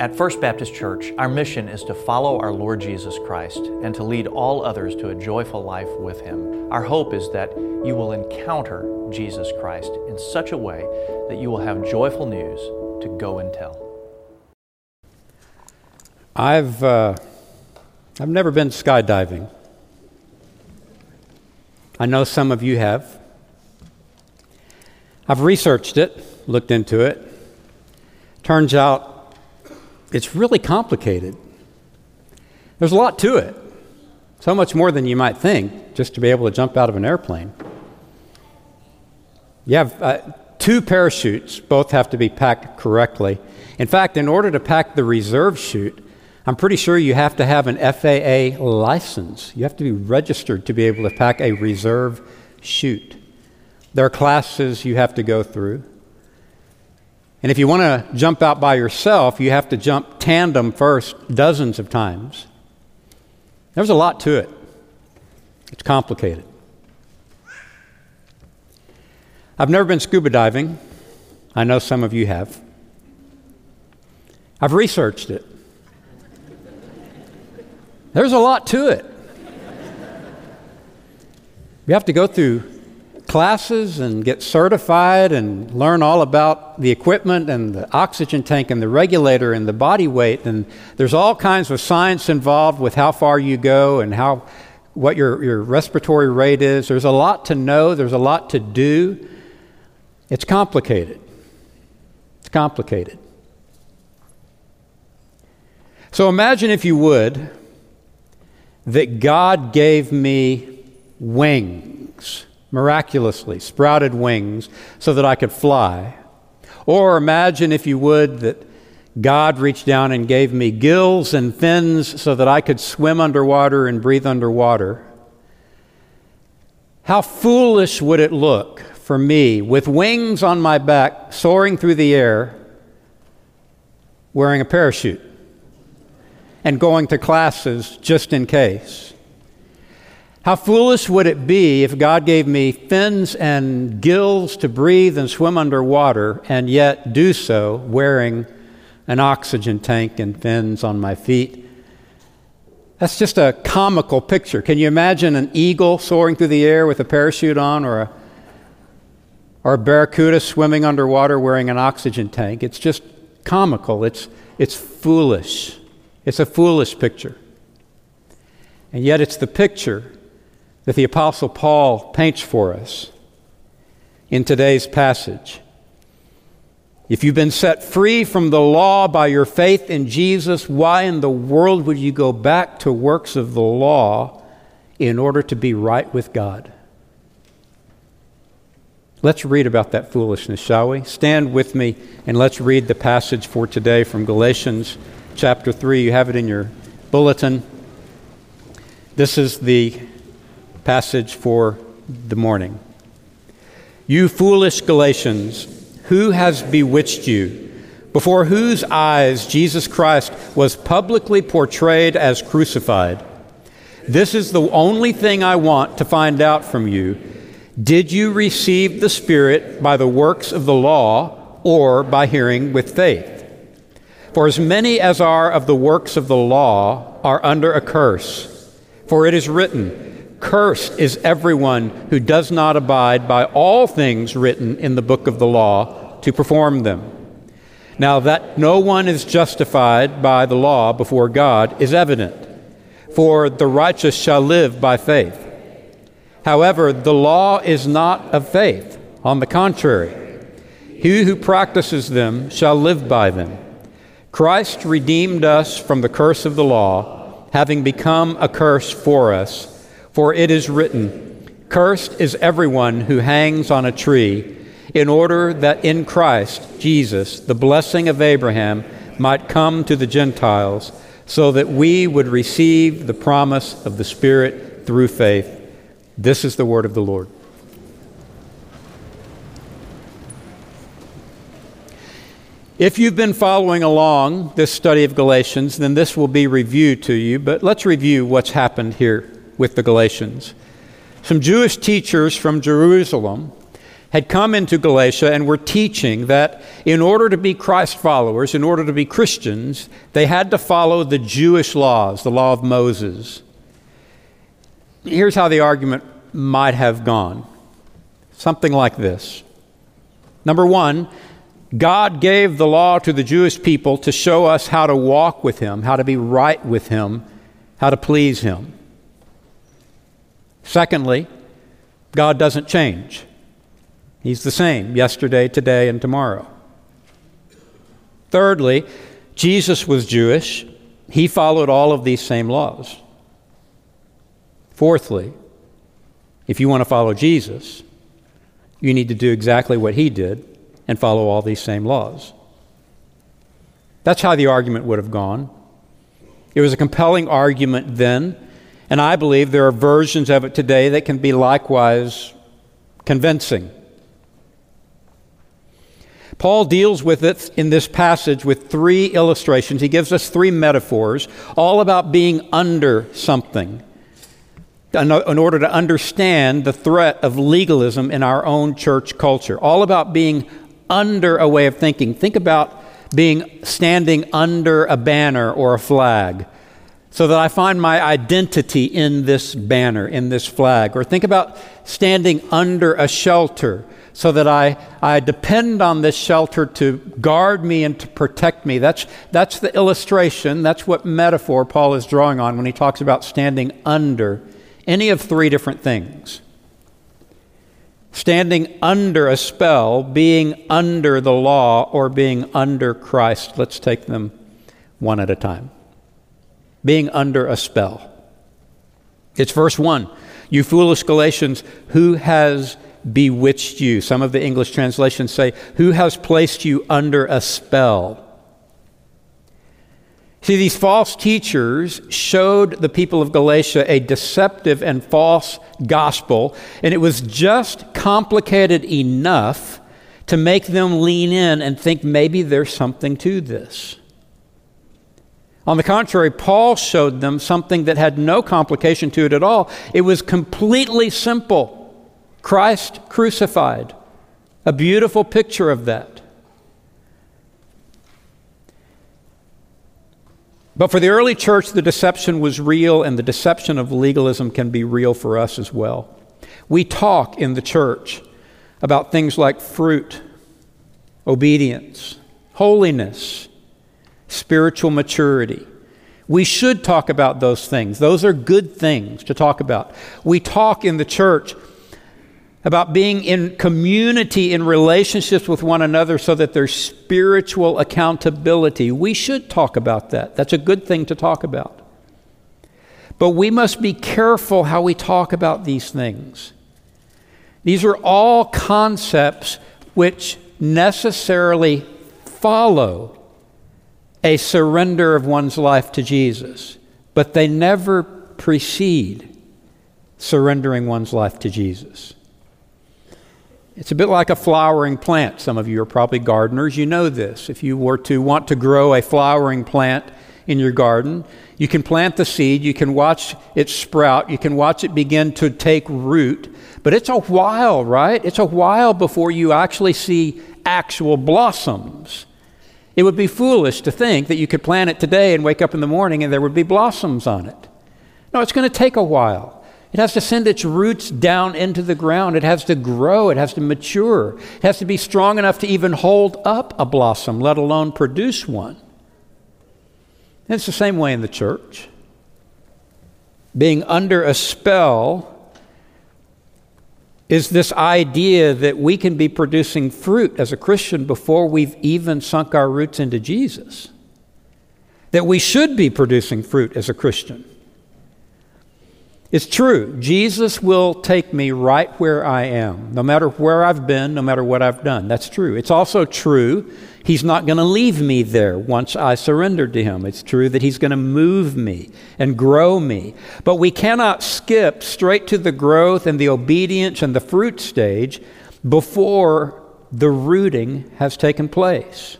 At First Baptist Church, our mission is to follow our Lord Jesus Christ and to lead all others to a joyful life with Him. Our hope is that you will encounter Jesus Christ in such a way that you will have joyful news to go and tell. I've, uh, I've never been skydiving. I know some of you have. I've researched it, looked into it. Turns out it's really complicated. There's a lot to it, so much more than you might think, just to be able to jump out of an airplane. You have uh, two parachutes, both have to be packed correctly. In fact, in order to pack the reserve chute, I'm pretty sure you have to have an FAA license. You have to be registered to be able to pack a reserve chute. There are classes you have to go through. And if you want to jump out by yourself, you have to jump tandem first dozens of times. There's a lot to it, it's complicated. I've never been scuba diving. I know some of you have. I've researched it. There's a lot to it. You have to go through classes and get certified and learn all about the equipment and the oxygen tank and the regulator and the body weight. And there's all kinds of science involved with how far you go and how, what your, your respiratory rate is. There's a lot to know, there's a lot to do. It's complicated. It's complicated. So imagine, if you would, that God gave me wings miraculously, sprouted wings, so that I could fly. Or imagine, if you would, that God reached down and gave me gills and fins so that I could swim underwater and breathe underwater. How foolish would it look for me, with wings on my back, soaring through the air, wearing a parachute, and going to classes just in case? How foolish would it be if God gave me fins and gills to breathe and swim underwater, and yet do so wearing an oxygen tank and fins on my feet? That's just a comical picture. Can you imagine an eagle soaring through the air with a parachute on, or a, or a barracuda swimming underwater wearing an oxygen tank? It's just comical. It's, it's foolish. It's a foolish picture. And yet, it's the picture that the Apostle Paul paints for us in today's passage. If you've been set free from the law by your faith in Jesus, why in the world would you go back to works of the law in order to be right with God? Let's read about that foolishness, shall we? Stand with me and let's read the passage for today from Galatians chapter 3. You have it in your bulletin. This is the passage for the morning. You foolish Galatians, who has bewitched you? Before whose eyes Jesus Christ was publicly portrayed as crucified. This is the only thing I want to find out from you. Did you receive the Spirit by the works of the law or by hearing with faith? For as many as are of the works of the law are under a curse. For it is written, Cursed is everyone who does not abide by all things written in the book of the law to perform them. Now, that no one is justified by the law before God is evident, for the righteous shall live by faith. However, the law is not of faith. On the contrary, he who practices them shall live by them. Christ redeemed us from the curse of the law, having become a curse for us. For it is written, Cursed is everyone who hangs on a tree, in order that in Christ Jesus the blessing of Abraham might come to the Gentiles, so that we would receive the promise of the Spirit through faith. This is the word of the Lord. If you've been following along this study of Galatians, then this will be review to you, but let's review what's happened here with the Galatians. Some Jewish teachers from Jerusalem had come into Galatia and were teaching that in order to be Christ followers, in order to be Christians, they had to follow the Jewish laws, the law of Moses. Here's how the argument might have gone something like this. Number one, God gave the law to the Jewish people to show us how to walk with Him, how to be right with Him, how to please Him. Secondly, God doesn't change. He's the same yesterday, today, and tomorrow. Thirdly, Jesus was Jewish. He followed all of these same laws. Fourthly, if you want to follow Jesus, you need to do exactly what he did and follow all these same laws. That's how the argument would have gone. It was a compelling argument then, and I believe there are versions of it today that can be likewise convincing. Paul deals with it in this passage with three illustrations. He gives us three metaphors, all about being under something, in order to understand the threat of legalism in our own church culture. All about being under a way of thinking. Think about being standing under a banner or a flag so that I find my identity in this banner, in this flag. Or think about standing under a shelter so that I, I depend on this shelter to guard me and to protect me. That's, that's the illustration, that's what metaphor Paul is drawing on when he talks about standing under any of three different things. Standing under a spell, being under the law, or being under Christ. Let's take them one at a time. Being under a spell. It's verse 1. You foolish Galatians, who has bewitched you. Some of the English translations say, Who has placed you under a spell? See, these false teachers showed the people of Galatia a deceptive and false gospel, and it was just complicated enough to make them lean in and think maybe there's something to this. On the contrary, Paul showed them something that had no complication to it at all. It was completely simple. Christ crucified. A beautiful picture of that. But for the early church, the deception was real, and the deception of legalism can be real for us as well. We talk in the church about things like fruit, obedience, holiness, spiritual maturity. We should talk about those things. Those are good things to talk about. We talk in the church about being in community, in relationships with one another, so that there's spiritual accountability. We should talk about that. That's a good thing to talk about. But we must be careful how we talk about these things. These are all concepts which necessarily follow a surrender of one's life to Jesus, but they never precede surrendering one's life to Jesus. It's a bit like a flowering plant. Some of you are probably gardeners. You know this. If you were to want to grow a flowering plant in your garden, you can plant the seed, you can watch it sprout, you can watch it begin to take root, but it's a while, right? It's a while before you actually see actual blossoms. It would be foolish to think that you could plant it today and wake up in the morning and there would be blossoms on it. No, it's going to take a while. It has to send its roots down into the ground. It has to grow. It has to mature. It has to be strong enough to even hold up a blossom, let alone produce one. And it's the same way in the church. Being under a spell is this idea that we can be producing fruit as a Christian before we've even sunk our roots into Jesus. That we should be producing fruit as a Christian. It's true. Jesus will take me right where I am, no matter where I've been, no matter what I've done. That's true. It's also true He's not going to leave me there once I surrender to Him. It's true that He's going to move me and grow me. But we cannot skip straight to the growth and the obedience and the fruit stage before the rooting has taken place.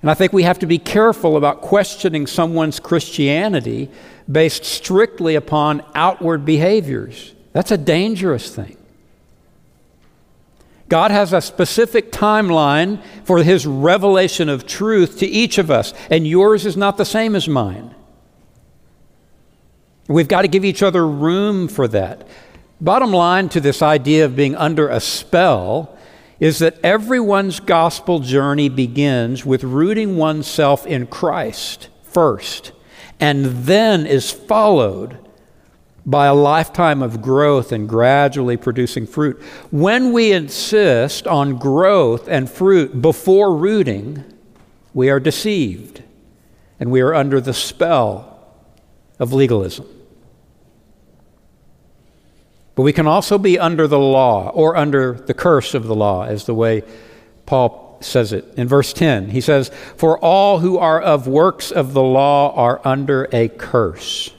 And I think we have to be careful about questioning someone's Christianity based strictly upon outward behaviors. That's a dangerous thing. God has a specific timeline for his revelation of truth to each of us, and yours is not the same as mine. We've got to give each other room for that. Bottom line to this idea of being under a spell is that everyone's gospel journey begins with rooting oneself in Christ first, and then is followed by a lifetime of growth and gradually producing fruit. When we insist on growth and fruit before rooting, we are deceived and we are under the spell of legalism. But we can also be under the law or under the curse of the law, as the way Paul says it in verse 10. He says, For all who are of works of the law are under a curse.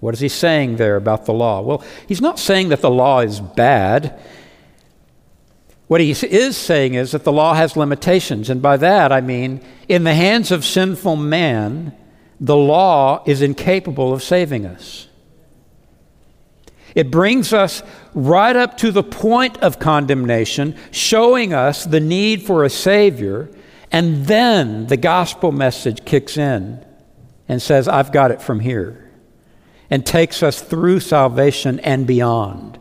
What is he saying there about the law? Well, he's not saying that the law is bad. What he is saying is that the law has limitations. And by that, I mean, in the hands of sinful man, the law is incapable of saving us. It brings us right up to the point of condemnation, showing us the need for a Savior, and then the gospel message kicks in and says, I've got it from here and takes us through salvation and beyond,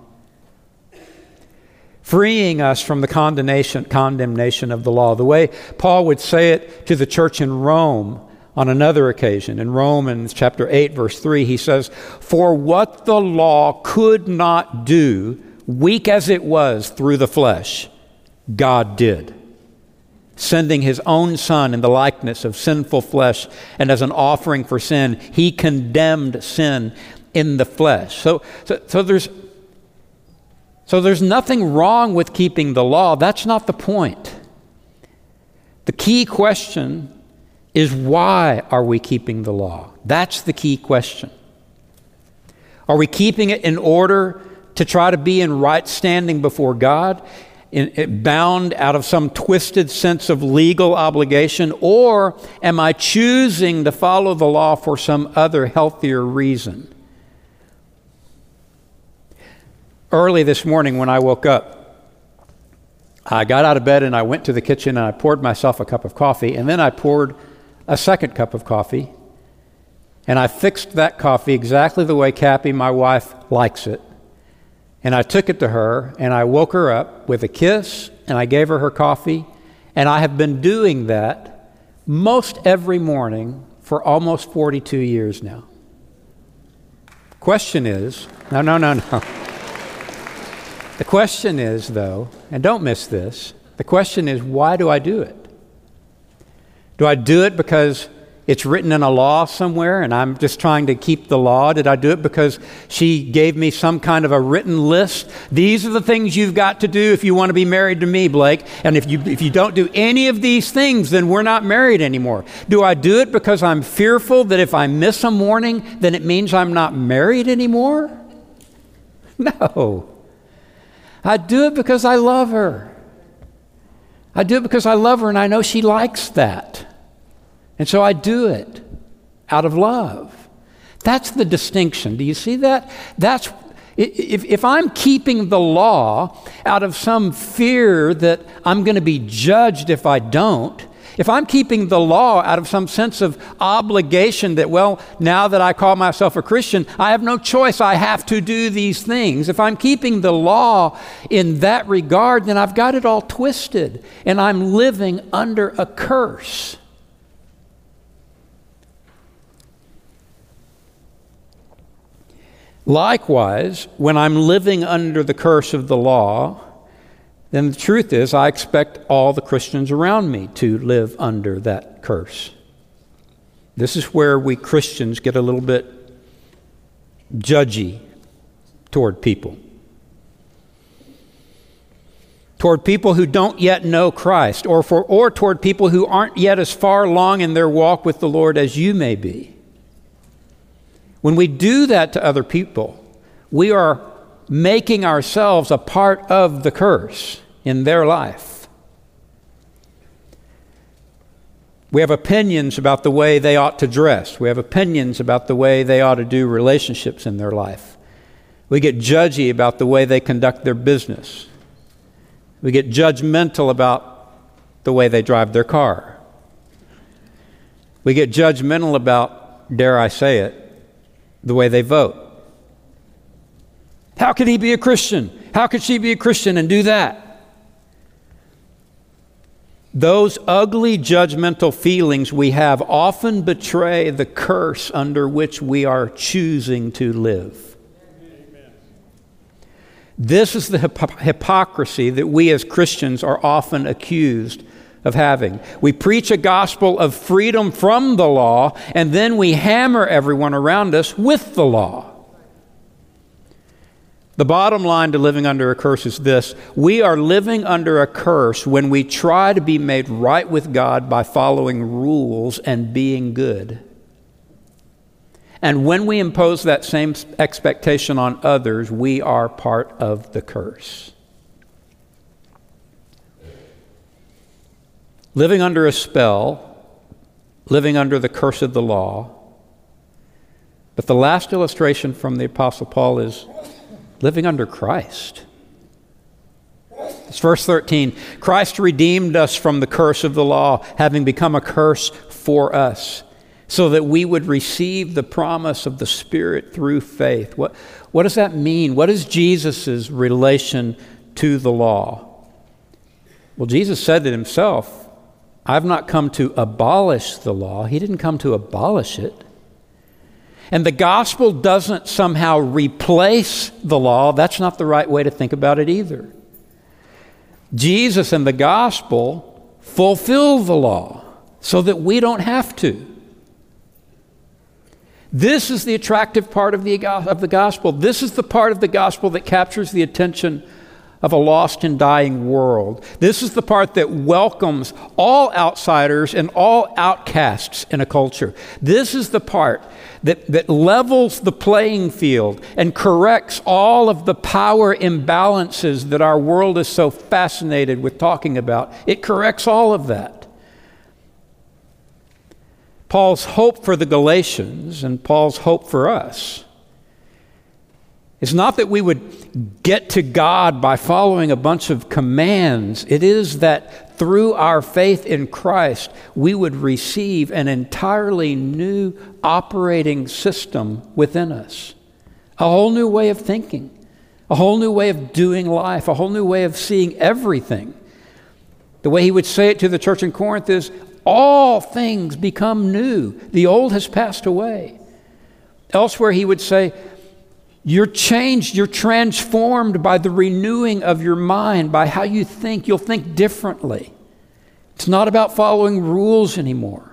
freeing us from the condemnation, condemnation of the law. The way Paul would say it to the church in Rome on another occasion. In Romans chapter 8, verse 3, he says, For what the law could not do, weak as it was through the flesh, God did sending his own son in the likeness of sinful flesh and as an offering for sin he condemned sin in the flesh. So, so, so there's so there's nothing wrong with keeping the law. That's not the point. The key question is why are we keeping the law that's the key question are we keeping it in order to try to be in right standing before god in, eh, bound out of some twisted sense of legal obligation, or am I choosing to follow the law for some other healthier reason? Early this morning, when I woke up, I got out of bed and I went to the kitchen and I poured myself a cup of coffee, and then I poured a second cup of coffee, and I fixed that coffee exactly the way Cappy, my wife, likes it. And I took it to her and I woke her up with a kiss and I gave her her coffee. And I have been doing that most every morning for almost 42 years now. Question is no, no, no, no. The question is, though, and don't miss this the question is, why do I do it? Do I do it because it's written in a law somewhere and I'm just trying to keep the law? Did I do it because she gave me some kind of a written list? These are the things you've got to do if you want to be married to me, Blake. And if you, if you don't do any of these things, then we're not married anymore. Do I do it because I'm fearful that if I miss a morning, then it means I'm not married anymore? No. I do it because I love her. I do it because I love her and I know she likes that. And so I do it out of love. That's the distinction. Do you see that? That's if, if I'm keeping the law out of some fear that I'm going to be judged if I don't, if I'm keeping the law out of some sense of obligation that, well, now that I call myself a Christian, I have no choice, I have to do these things. If I'm keeping the law in that regard, then I've got it all twisted and I'm living under a curse. Likewise, when I'm living under the curse of the law, then the truth is I expect all the Christians around me to live under that curse. This is where we Christians get a little bit judgy toward people. Toward people who don't yet know Christ, or, for, or toward people who aren't yet as far along in their walk with the Lord as you may be. When we do that to other people, we are making ourselves a part of the curse in their life. We have opinions about the way they ought to dress. We have opinions about the way they ought to do relationships in their life. We get judgy about the way they conduct their business. We get judgmental about the way they drive their car. We get judgmental about, dare I say it, the way they vote. How could he be a Christian? How could she be a Christian and do that? Those ugly judgmental feelings we have often betray the curse under which we are choosing to live. This is the hip- hypocrisy that we as Christians are often accused of having. We preach a gospel of freedom from the law, and then we hammer everyone around us with the law. The bottom line to living under a curse is this we are living under a curse when we try to be made right with God by following rules and being good. And when we impose that same expectation on others, we are part of the curse. Living under a spell, living under the curse of the law. But the last illustration from the Apostle Paul is living under Christ. It's verse 13 Christ redeemed us from the curse of the law, having become a curse for us, so that we would receive the promise of the Spirit through faith. What, what does that mean? What is Jesus' relation to the law? Well, Jesus said it himself I've not come to abolish the law, He didn't come to abolish it. And the gospel doesn't somehow replace the law. That's not the right way to think about it either. Jesus and the gospel fulfill the law so that we don't have to. This is the attractive part of the, of the gospel. This is the part of the gospel that captures the attention of a lost and dying world. This is the part that welcomes all outsiders and all outcasts in a culture. This is the part that, that levels the playing field and corrects all of the power imbalances that our world is so fascinated with talking about. It corrects all of that. Paul's hope for the Galatians and Paul's hope for us is not that we would get to God by following a bunch of commands. It is that through our faith in Christ, we would receive an entirely new operating system within us, a whole new way of thinking, a whole new way of doing life, a whole new way of seeing everything. The way he would say it to the church in Corinth is all things become new, the old has passed away. Elsewhere, he would say, you're changed, you're transformed by the renewing of your mind, by how you think. You'll think differently. It's not about following rules anymore.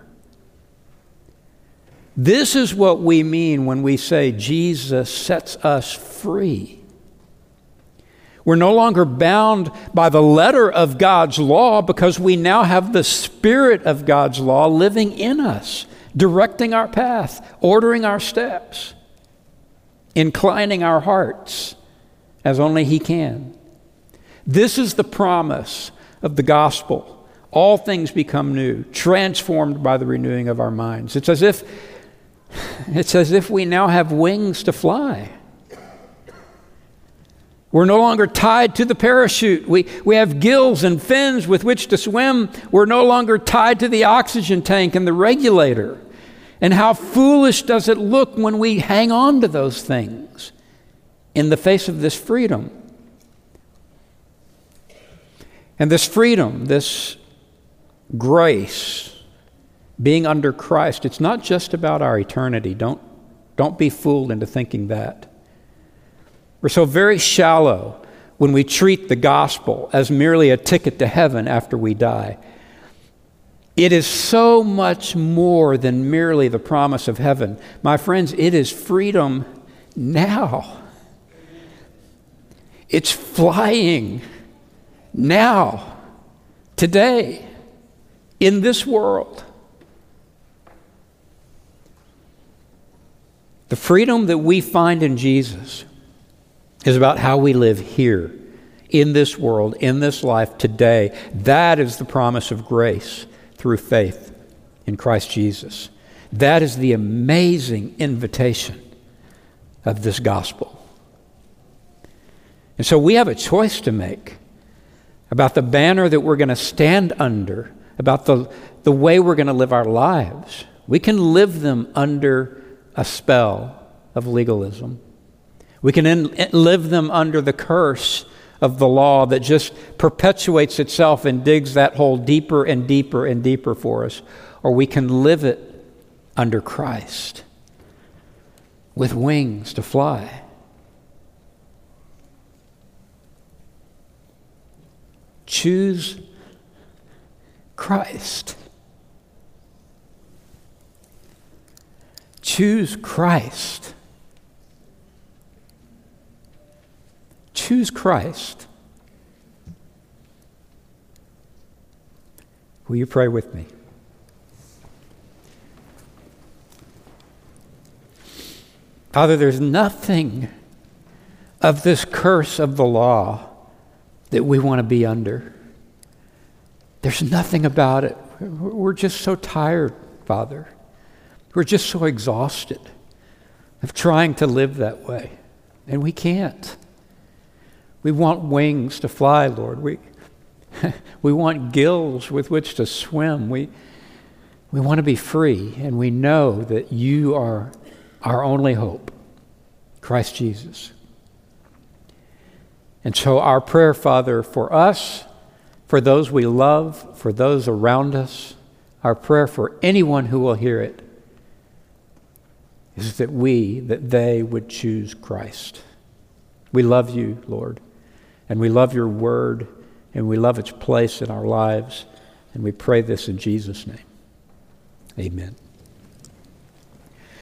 This is what we mean when we say Jesus sets us free. We're no longer bound by the letter of God's law because we now have the Spirit of God's law living in us, directing our path, ordering our steps inclining our hearts as only He can. This is the promise of the gospel. All things become new, transformed by the renewing of our minds. It's as if, it's as if we now have wings to fly. We're no longer tied to the parachute. We, we have gills and fins with which to swim. We're no longer tied to the oxygen tank and the regulator. And how foolish does it look when we hang on to those things in the face of this freedom? And this freedom, this grace, being under Christ, it's not just about our eternity. Don't, don't be fooled into thinking that. We're so very shallow when we treat the gospel as merely a ticket to heaven after we die. It is so much more than merely the promise of heaven. My friends, it is freedom now. It's flying now, today, in this world. The freedom that we find in Jesus is about how we live here, in this world, in this life, today. That is the promise of grace through faith in Christ Jesus. That is the amazing invitation of this gospel. And so we have a choice to make. about the banner that we're going to stand under, about the, the way we're going to live our lives. We can live them under a spell of legalism. We can in, live them under the curse of the law that just perpetuates itself and digs that hole deeper and deeper and deeper for us. Or we can live it under Christ with wings to fly. Choose Christ. Choose Christ. Choose Christ. Will you pray with me? Father, there's nothing of this curse of the law that we want to be under. There's nothing about it. We're just so tired, Father. We're just so exhausted of trying to live that way, and we can't. We want wings to fly, Lord. We, we want gills with which to swim. We, we want to be free, and we know that you are our only hope, Christ Jesus. And so, our prayer, Father, for us, for those we love, for those around us, our prayer for anyone who will hear it is that we, that they would choose Christ. We love you, Lord. And we love your word, and we love its place in our lives. And we pray this in Jesus' name. Amen.